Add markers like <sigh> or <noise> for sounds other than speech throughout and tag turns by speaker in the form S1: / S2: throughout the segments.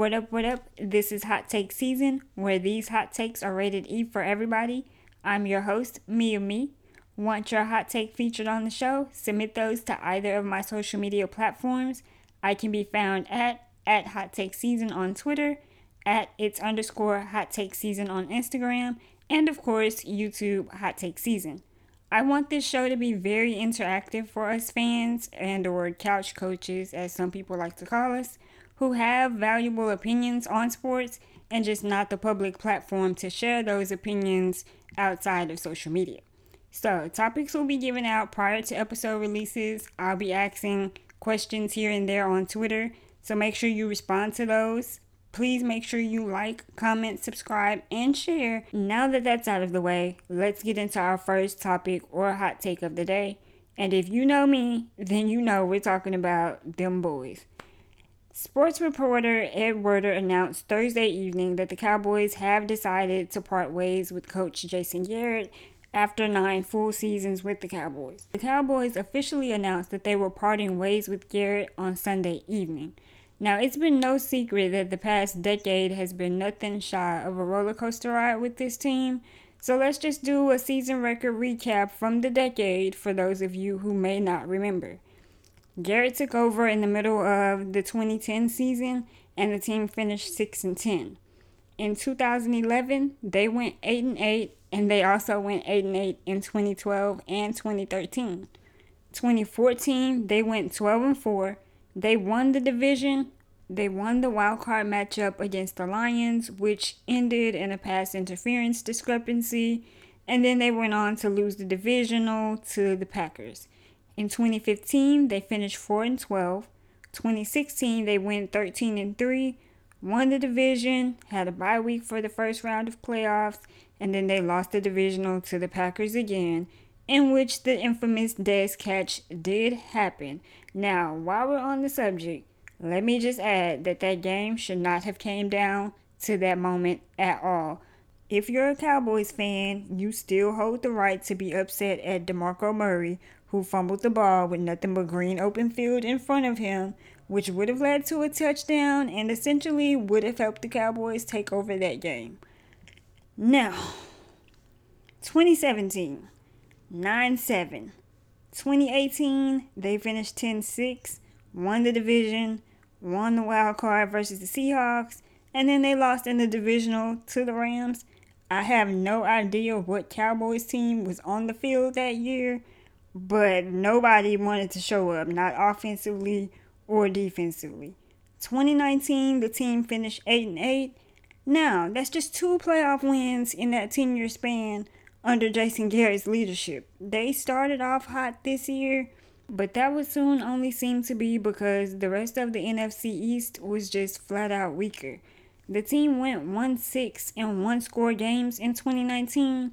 S1: What up, what up? This is Hot Take Season, where these hot takes are rated E for everybody. I'm your host, Mia Me. Want your hot take featured on the show? Submit those to either of my social media platforms. I can be found at at Hot Take Season on Twitter, at it's underscore Hot Take Season on Instagram, and of course, YouTube Hot Take Season. I want this show to be very interactive for us fans and or couch coaches as some people like to call us who have valuable opinions on sports and just not the public platform to share those opinions outside of social media. So, topics will be given out prior to episode releases. I'll be asking questions here and there on Twitter, so make sure you respond to those. Please make sure you like, comment, subscribe, and share. Now that that's out of the way, let's get into our first topic or hot take of the day. And if you know me, then you know we're talking about them boys. Sports reporter Ed Werder announced Thursday evening that the Cowboys have decided to part ways with coach Jason Garrett after nine full seasons with the Cowboys. The Cowboys officially announced that they were parting ways with Garrett on Sunday evening. Now, it's been no secret that the past decade has been nothing shy of a roller coaster ride with this team. So let's just do a season record recap from the decade for those of you who may not remember. Garrett took over in the middle of the 2010 season and the team finished 6 and 10. In 2011, they went 8 and 8 and they also went 8 and 8 in 2012 and 2013. 2014, they went 12 and 4 they won the division. They won the wild card matchup against the Lions, which ended in a pass interference discrepancy, and then they went on to lose the divisional to the Packers. In 2015, they finished 4 and 12. 2016, they went 13 and 3, won the division, had a bye week for the first round of playoffs, and then they lost the divisional to the Packers again, in which the infamous Dez catch did happen. Now, while we're on the subject, let me just add that that game should not have came down to that moment at all. If you're a Cowboys fan, you still hold the right to be upset at DeMarco Murray, who fumbled the ball with nothing but green open field in front of him, which would have led to a touchdown and essentially would have helped the Cowboys take over that game. Now, 2017, 9 7. 2018, they finished 10 6, won the division, won the wild card versus the Seahawks, and then they lost in the divisional to the Rams. I have no idea what Cowboys team was on the field that year, but nobody wanted to show up, not offensively or defensively. 2019, the team finished 8 and 8. Now, that's just two playoff wins in that 10 year span under Jason Garrett's leadership. They started off hot this year, but that would soon only seem to be because the rest of the NFC East was just flat out weaker. The team went 1 6 in one score games in 2019,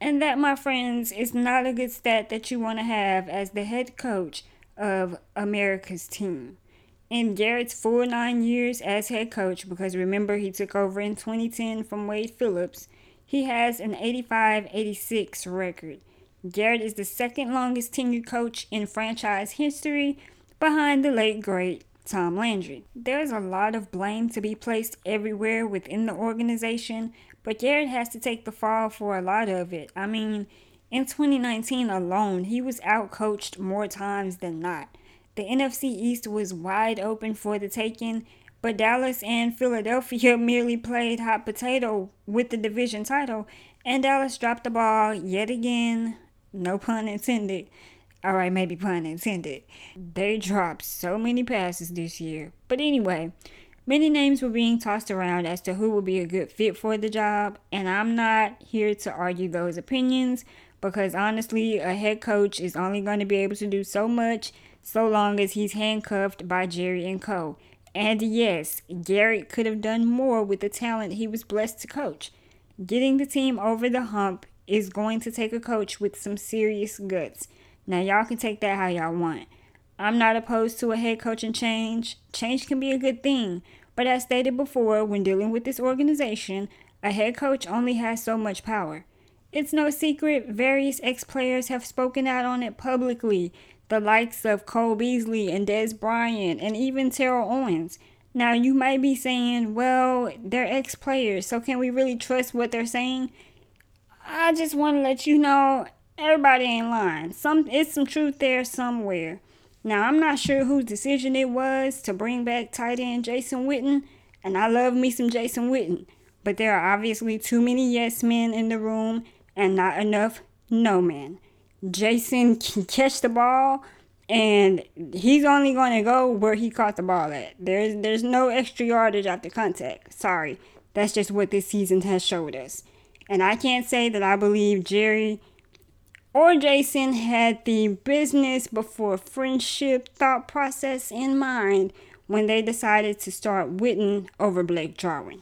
S1: and that, my friends, is not a good stat that you want to have as the head coach of America's team. In Garrett's full nine years as head coach, because remember he took over in 2010 from Wade Phillips, he has an 85 86 record. Garrett is the second longest tenured coach in franchise history behind the late great Tom Landry. There's a lot of blame to be placed everywhere within the organization, but Garrett has to take the fall for a lot of it. I mean, in 2019 alone, he was outcoached more times than not. The NFC East was wide open for the taking, but Dallas and Philadelphia <laughs> merely played hot potato with the division title, and Dallas dropped the ball yet again. No pun intended. Alright, maybe pun intended. They dropped so many passes this year. But anyway, many names were being tossed around as to who would be a good fit for the job, and I'm not here to argue those opinions because honestly, a head coach is only going to be able to do so much so long as he's handcuffed by Jerry and Co. And yes, Garrett could have done more with the talent he was blessed to coach. Getting the team over the hump is going to take a coach with some serious guts. Now, y'all can take that how y'all want. I'm not opposed to a head coaching change. Change can be a good thing. But as stated before, when dealing with this organization, a head coach only has so much power. It's no secret, various ex players have spoken out on it publicly the likes of Cole Beasley and Dez Bryant and even Terrell Owens. Now, you might be saying, well, they're ex players, so can we really trust what they're saying? I just want to let you know everybody ain't lying. Some it's some truth there somewhere. Now I'm not sure whose decision it was to bring back tight end Jason Witten, and I love me some Jason Witten, but there are obviously too many yes men in the room and not enough no men. Jason can catch the ball and he's only going to go where he caught the ball at. There's there's no extra yardage after contact. Sorry. That's just what this season has showed us. And I can't say that I believe Jerry or Jason had the business before friendship thought process in mind when they decided to start Witten over Blake Jarwin.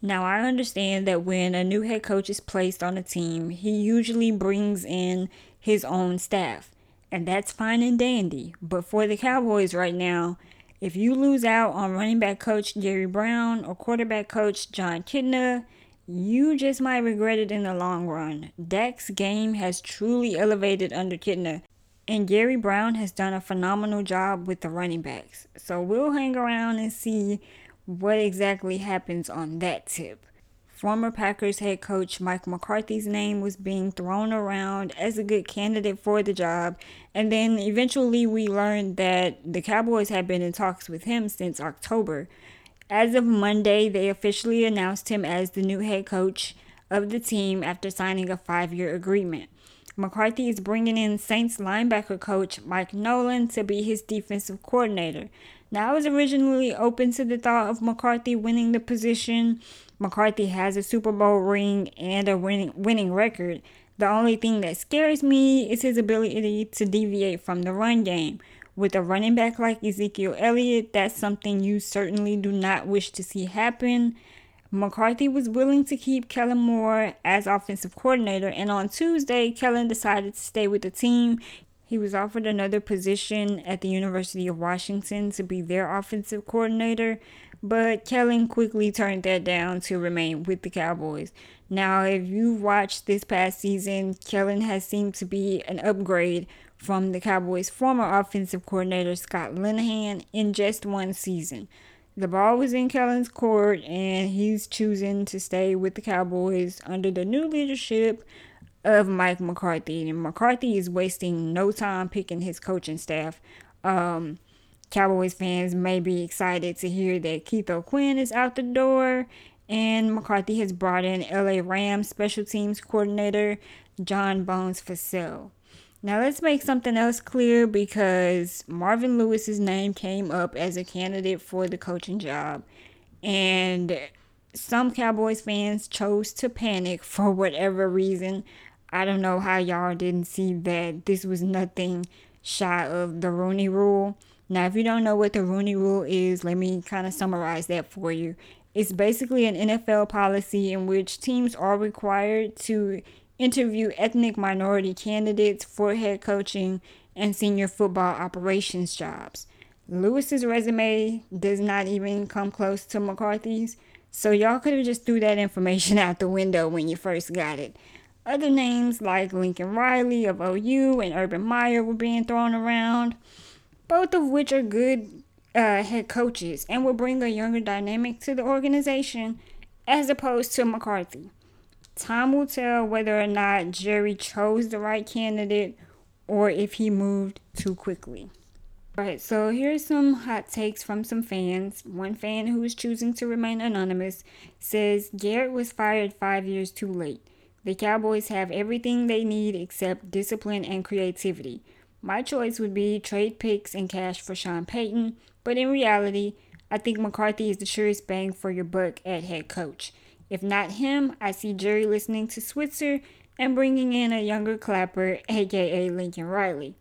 S1: Now, I understand that when a new head coach is placed on a team, he usually brings in his own staff, and that's fine and dandy. But for the Cowboys right now, if you lose out on running back coach Jerry Brown or quarterback coach John Kitna, you just might regret it in the long run. Dak's game has truly elevated under Kitna, and Gary Brown has done a phenomenal job with the running backs. So we'll hang around and see what exactly happens on that tip. Former Packers head coach Mike McCarthy's name was being thrown around as a good candidate for the job, and then eventually we learned that the Cowboys had been in talks with him since October. As of Monday, they officially announced him as the new head coach of the team after signing a five year agreement. McCarthy is bringing in Saints linebacker coach Mike Nolan to be his defensive coordinator. Now, I was originally open to the thought of McCarthy winning the position. McCarthy has a Super Bowl ring and a winning, winning record. The only thing that scares me is his ability to deviate from the run game. With a running back like Ezekiel Elliott, that's something you certainly do not wish to see happen. McCarthy was willing to keep Kellen Moore as offensive coordinator, and on Tuesday, Kellen decided to stay with the team. He was offered another position at the University of Washington to be their offensive coordinator, but Kellen quickly turned that down to remain with the Cowboys. Now, if you've watched this past season, Kellen has seemed to be an upgrade from the Cowboys' former offensive coordinator Scott Linehan in just one season. The ball was in Kellen's court, and he's choosing to stay with the Cowboys under the new leadership of Mike McCarthy. And McCarthy is wasting no time picking his coaching staff. Um, Cowboys fans may be excited to hear that Keith O'Quinn is out the door, and McCarthy has brought in LA Rams special teams coordinator John Bones Fassel. Now let's make something else clear because Marvin Lewis's name came up as a candidate for the coaching job, and some Cowboys fans chose to panic <laughs> for whatever reason. I don't know how y'all didn't see that this was nothing shy of the Rooney Rule. Now, if you don't know what the Rooney Rule is, let me kind of summarize that for you. It's basically an NFL policy in which teams are required to interview ethnic minority candidates for head coaching and senior football operations jobs. Lewis's resume does not even come close to McCarthy's, so y'all could have just threw that information <laughs> out the window when you first got it. Other names like Lincoln Riley of OU and Urban Meyer were being thrown around, both of which are good uh, head coaches and will bring a younger dynamic to the organization as opposed to McCarthy. Time will tell whether or not Jerry chose the right candidate or if he moved too quickly. Alright, so here's some hot takes from some fans. One fan who is choosing to remain anonymous says Garrett was fired five years too late. The Cowboys have everything they need except discipline and creativity. My choice would be trade picks and cash for Sean Payton, but in reality, I think McCarthy is the surest bang for your buck at head coach. If not him, I see Jerry listening to Switzer and bringing in a younger clapper, aka Lincoln Riley.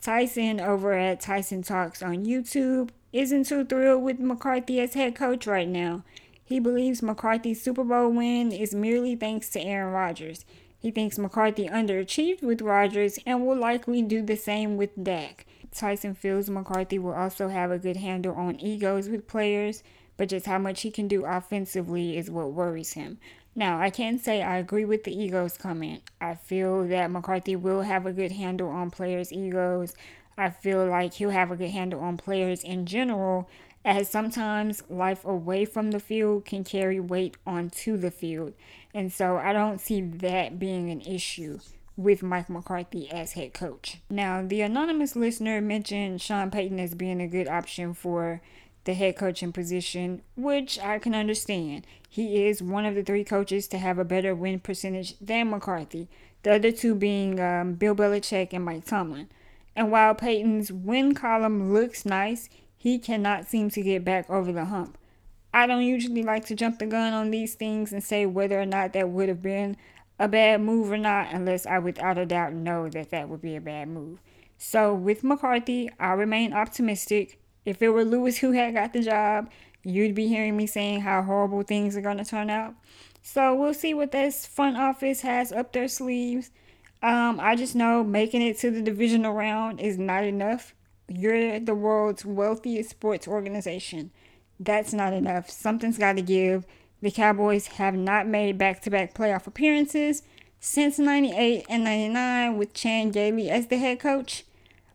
S1: Tyson over at Tyson Talks on YouTube isn't too thrilled with McCarthy as head coach right now. He believes McCarthy's Super Bowl win is merely thanks to Aaron Rodgers. He thinks McCarthy underachieved with Rodgers and will likely do the same with Dak. Tyson feels McCarthy will also have a good handle on egos with players, but just how much he can do offensively is what worries him. Now, I can say I agree with the egos comment. I feel that McCarthy will have a good handle on players' egos. I feel like he'll have a good handle on players in general as sometimes life away from the field can carry weight onto the field. And so I don't see that being an issue with Mike McCarthy as head coach. Now, the anonymous listener mentioned Sean Payton as being a good option for the head coaching position, which I can understand. He is one of the three coaches to have a better win percentage than McCarthy, the other two being um, Bill Belichick and Mike Tomlin. And while Payton's win column looks nice, he cannot seem to get back over the hump. I don't usually like to jump the gun on these things and say whether or not that would have been a bad move or not, unless I without a doubt know that that would be a bad move. So with McCarthy, I remain optimistic. If it were Lewis who had got the job, you'd be hearing me saying how horrible things are going to turn out. So we'll see what this front office has up their sleeves. Um, I just know making it to the divisional round is not enough. You're the world's wealthiest sports organization. That's not enough. Something's got to give. The Cowboys have not made back to back playoff appearances since 98 and 99 with Chan Gailey as the head coach.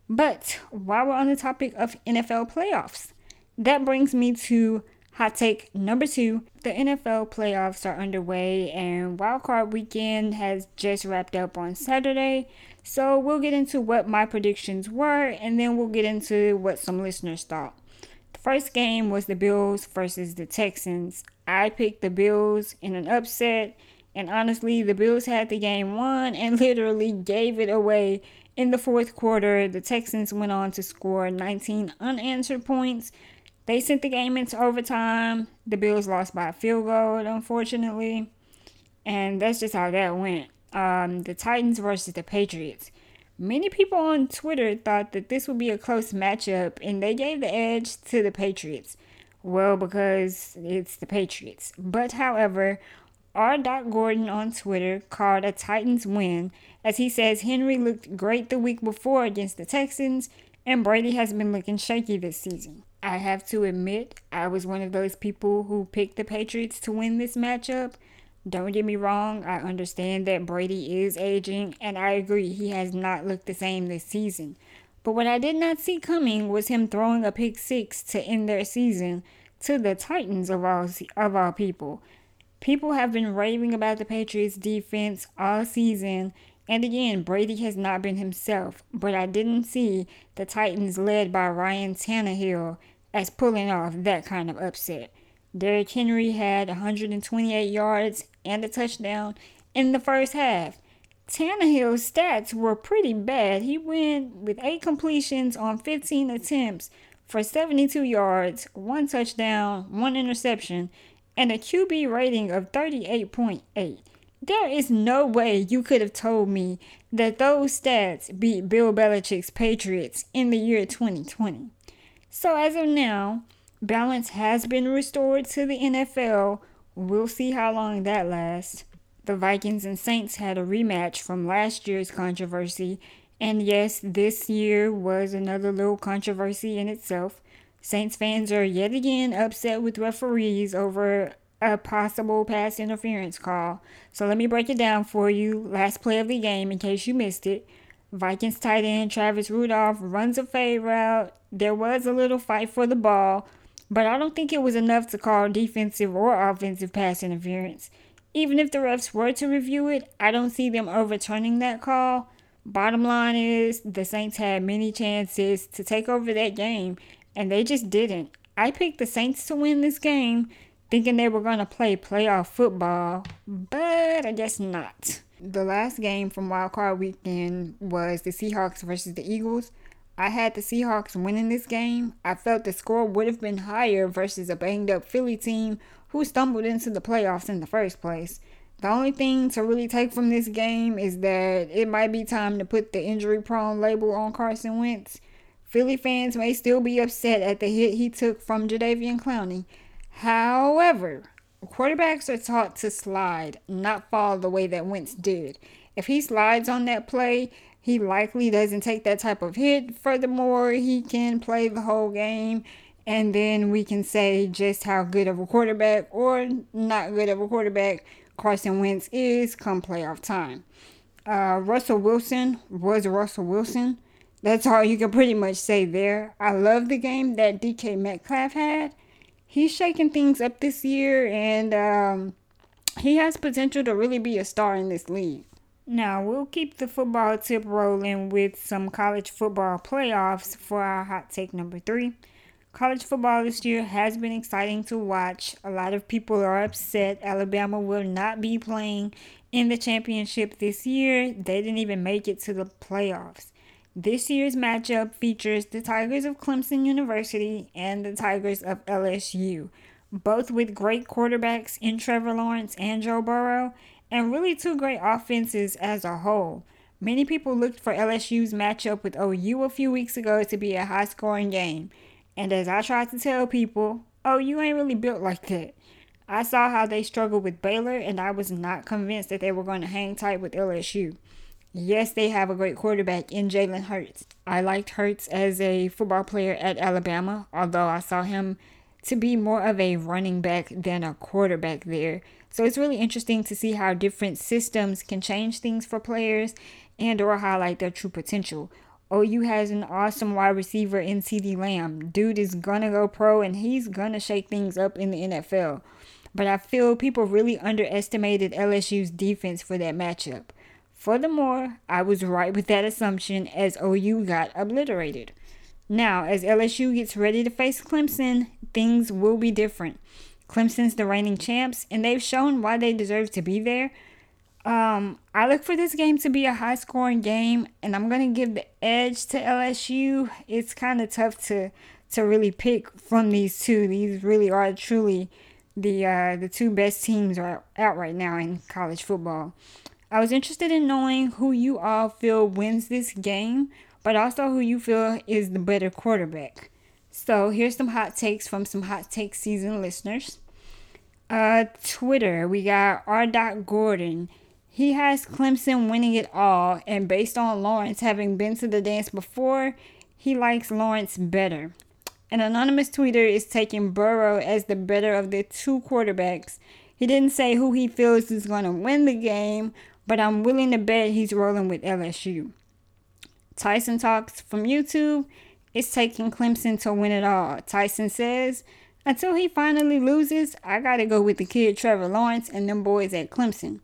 S1: But while we're on the topic of NFL playoffs, that brings me to hot take number two. The NFL playoffs are underway and wildcard weekend has just wrapped up on Saturday. So we'll get into what my predictions were and then we'll get into what some listeners thought. The first game was the Bills versus the Texans. I picked the Bills in an upset, and honestly, the Bills had the game won and <laughs> literally gave it away in the fourth quarter. The Texans went on to score 19 unanswered points. They sent the game into overtime. The Bills lost by a field goal, unfortunately. And that's just how that went. Um, the Titans versus the Patriots. Many people on Twitter thought that this would be a close matchup, and they gave the edge to the Patriots. Well, because it's the Patriots. But however, R. Gordon on Twitter called a Titans win as he says Henry looked great the week before against the Texans and Brady has been looking shaky this season. I have to admit, I was one of those people who picked the Patriots to win this matchup. Don't get me wrong, I understand that Brady is aging, and I agree he has not looked the same this season. But what I did not see coming was him throwing a pick six to end their season to the Titans of all of all people. People have been raving about the Patriots defense all season, and again, Brady has not been himself, but I didn't see the Titans led by Ryan Tannehill as pulling off that kind of upset. Derrick Henry had 128 yards and a touchdown in the first half. Tannehill's stats were pretty bad. He went with eight completions on 15 attempts for 72 yards, one touchdown, one interception, and a QB rating of 38.8. There is no way you could have told me that those stats beat Bill Belichick's Patriots in the year 2020. So, as of now, balance has been restored to the NFL. We'll see how long that lasts. The Vikings and Saints had a rematch from last year's controversy, and yes, this year was another little controversy in itself. Saints fans are yet again upset with referees over a possible pass interference call. So let me break it down for you. Last play of the game, in case you missed it. Vikings tight end Travis Rudolph runs a fade route. There was a little fight for the ball, but I don't think it was enough to call defensive or offensive pass interference. Even if the refs were to review it, I don't see them overturning that call. Bottom line is, the Saints had many chances to take over that game, and they just didn't. I picked the Saints to win this game, thinking they were going to play playoff football, but I guess not. The last game from Wild Card Weekend was the Seahawks versus the Eagles. I had the Seahawks winning this game. I felt the score would have been higher versus a banged up Philly team who stumbled into the playoffs in the first place. The only thing to really take from this game is that it might be time to put the injury prone label on Carson Wentz. Philly fans may still be upset at the hit he took from Jadeveon Clowney. However, quarterbacks are taught to slide, not fall the way that Wentz did. If he slides on that play, he likely doesn't take that type of hit. Furthermore, he can play the whole game and then we can say just how good of a quarterback or not good of a quarterback Carson Wentz is come playoff time. Uh, Russell Wilson was Russell Wilson. That's all you can pretty much say there. I love the game that DK Metcalf had. He's shaking things up this year, and um, he has potential to really be a star in this league. Now, we'll keep the football tip rolling with some college football playoffs for our hot take number three. College football this year has been exciting to watch. A lot of people are upset Alabama will not be playing in the championship this year. They didn't even make it to the playoffs. This year's matchup features the Tigers of Clemson University and the Tigers of LSU, both with great quarterbacks in Trevor Lawrence and Joe Burrow and really two great offenses as a whole. Many people looked for LSU's matchup with OU a few weeks ago to be a high scoring game. And as I tried to tell people, OU ain't really built like that. I saw how they struggled with Baylor, and I was not convinced that they were going to hang tight with LSU. Yes, they have a great quarterback in Jalen Hurts. I liked Hurts as a football player at Alabama, although I saw him to be more of a running back than a quarterback there. So it's really interesting to see how different systems can change things for players and or highlight their true potential. OU has an awesome wide receiver in CeeDee Lamb. Dude is gonna go pro and he's gonna shake things up in the NFL. But I feel people really underestimated LSU's defense for that matchup. Furthermore, I was right with that assumption as OU got obliterated. Now, as LSU gets ready to face Clemson, things will be different. Clemson's the reigning champs, and they've shown why they deserve to be there. Um, I look for this game to be a high scoring game, and I'm gonna give the edge to LSU. It's kind of tough to to really pick from these two. These really are truly the uh, the two best teams are out right now in college football. I was interested in knowing who you all feel wins this game, but also who you feel is the better quarterback. So here's some hot takes from some hot take season listeners. Uh, Twitter, we got R. Gordon. He has Clemson winning it all, and based on Lawrence having been to the dance before, he likes Lawrence better. An anonymous tweeter is taking Burrow as the better of the two quarterbacks. He didn't say who he feels is going to win the game, but I'm willing to bet he's rolling with LSU. Tyson Talks from YouTube It's taking Clemson to win it all. Tyson says, until he finally loses, I gotta go with the kid Trevor Lawrence and them boys at Clemson.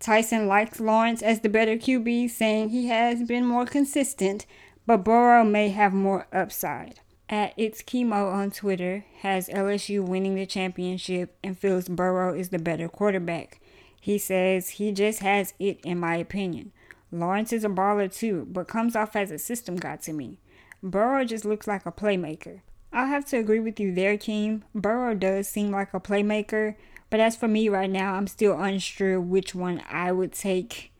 S1: Tyson likes Lawrence as the better QB, saying he has been more consistent, but Burrow may have more upside. At It's Chemo on Twitter has LSU winning the championship and feels Burrow is the better quarterback. He says he just has it, in my opinion. Lawrence is a baller too, but comes off as a system guy to me. Burrow just looks like a playmaker. I'll have to agree with you there, Keem. Burrow does seem like a playmaker, but as for me right now, I'm still unsure which one I would take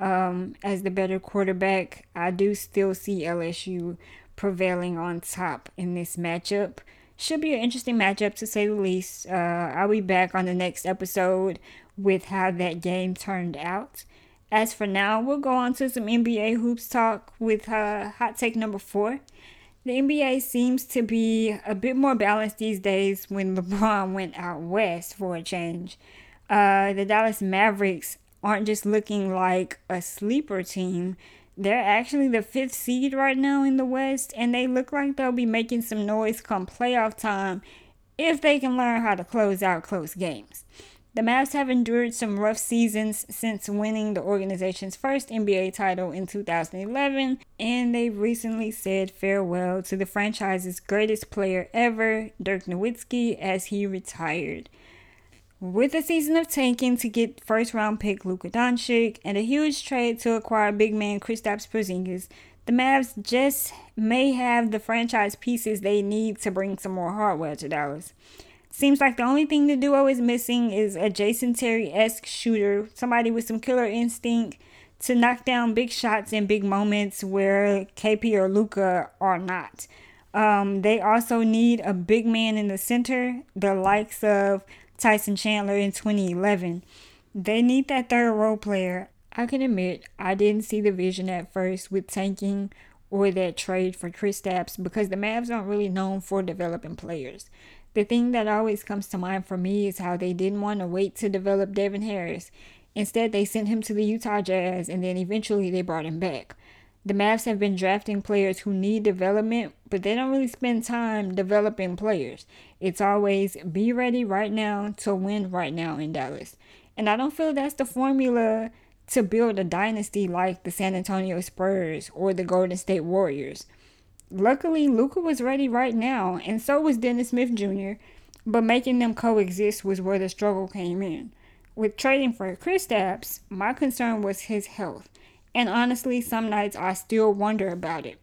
S1: um, as the better quarterback. I do still see LSU prevailing on top in this matchup. Should be an interesting matchup to say the least. Uh, I'll be back on the next episode with how that game turned out. As for now, we'll go on to some NBA hoops talk with uh, hot take number four. The NBA seems to be a bit more balanced these days when LeBron <laughs> went out west for a change. Uh, the Dallas Mavericks aren't just looking like a sleeper team. They're actually the fifth seed right now in the West, and they look like they'll be making some noise come playoff time if they can learn how to close out close games. The Mavs have endured some rough seasons since winning the organization's first NBA title in 2011, and they've recently said farewell to the franchise's greatest player ever, Dirk Nowitzki, as he retired. With a season of tanking to get first round pick Luka Doncic and a huge trade to acquire big man Kristaps Porzingis, the Mavs just may have the franchise pieces they need to bring some more hardware to Dallas. Seems like the only thing the duo is missing is a Jason Terry esque shooter, somebody with some killer instinct to knock down big shots in big moments where KP or Luka are not. Um, they also need a big man in the center, the likes of Tyson Chandler in 2011. They need that third role player. I can admit I didn't see the vision at first with tanking or that trade for Kristaps because the Mavs aren't really known for developing players. The thing that always comes to mind for me is how they didn't want to wait to develop Devin Harris. Instead, they sent him to the Utah Jazz and then eventually they brought him back. The Mavs have been drafting players who need development, but they don't really spend time developing players. It's always be ready right now to win right now in Dallas. And I don't feel that's the formula to build a dynasty like the San Antonio Spurs or the Golden State Warriors. Luckily, Luka was ready right now, and so was Dennis Smith Jr., but making them coexist was where the struggle came in. With trading for Chris Kristaps, my concern was his health, and honestly, some nights I still wonder about it.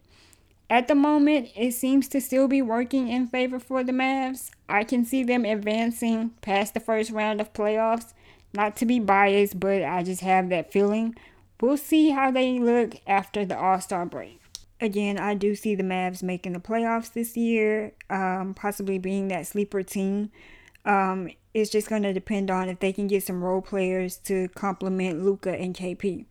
S1: At the moment, it seems to still be working in favor for the Mavs. I can see them advancing past the first round of playoffs. Not to be biased, but I just have that feeling. We'll see how they look after the All Star break again, I do see the Mavs making the playoffs this year, um, possibly being that sleeper team. Um, it's just going to depend on if they can get some role players to complement Luka and KP.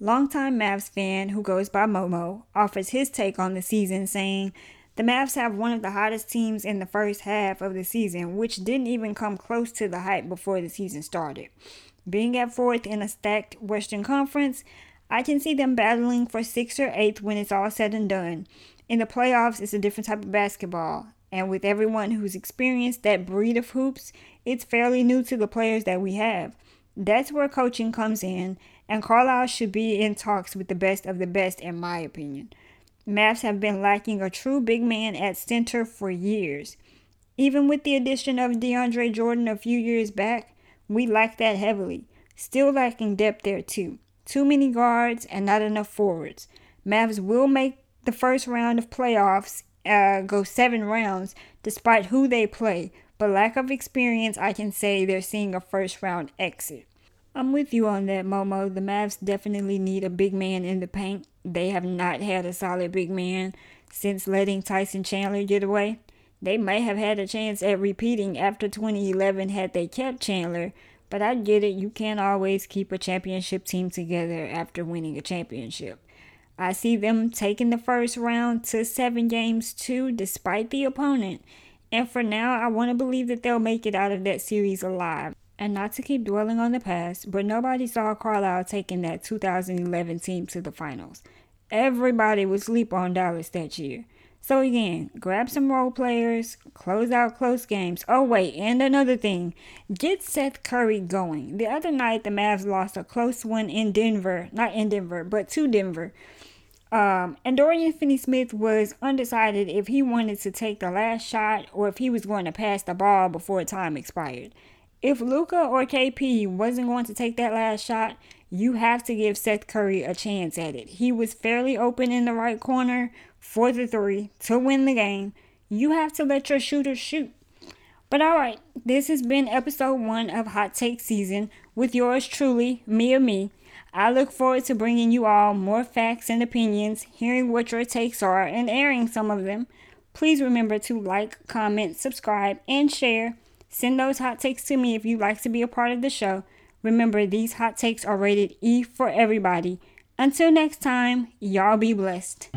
S1: Longtime Mavs fan who goes by Momo offers his take on the season, saying the Mavs have one of the hottest teams in the first half of the season, which didn't even come close to the hype before the season started. Being at fourth in a stacked Western Conference, I can see them battling for sixth or eighth when it's all said and done. In the playoffs, it's a different type of basketball. And with everyone who's experienced that breed of hoops, it's fairly new to the players that we have. That's where coaching comes in, and Carlisle should be in talks with the best of the best, in my opinion. Mavs have been lacking a true big man at center for years. Even with the addition of DeAndre Jordan a few years back, we lack that heavily. Still lacking depth there, too too many guards, and not enough forwards. Mavs will make the first round of playoffs, uh, go seven rounds, despite who they play. But lack of experience, I can say they're seeing a first round exit. I'm with you on that, Momo. The Mavs definitely need a big man in the paint. They have not had a solid big man since letting Tyson Chandler get away. They may have had a chance at repeating after 2011 had they kept Chandler, but I get it, you can't always keep a championship team together after winning a championship. I see them taking the first round to seven games too, despite the opponent. And for now, I want to believe that they'll make it out of that series alive. And not to keep dwelling on the past, but nobody saw Carlisle taking that 2011 team to the finals. Everybody would sleep on Dallas that year. So again, grab some role players, close out close games. Oh wait, and another thing, get Seth Curry going. The other night, the Mavs lost a close one in Denver, not in Denver, but to Denver. Um, and Dorian Finney-Smith was undecided if he wanted to take the last shot or if he was going to pass the ball before time expired. If Luka or KP wasn't going to take that last shot, you have to give Seth Curry a chance at it. He was fairly open in the right corner, for the three to win the game, you have to let your shooters shoot. But all right, this has been episode one of Hot Take Season with yours truly, Mia Me. I look forward to bringing you all more facts and opinions, hearing what your takes are, and airing some of them. Please remember to like, comment, subscribe, and share. Send those hot takes to me if you'd like to be a part of the show. Remember, these hot takes are rated E for everybody. Until next time, y'all be blessed.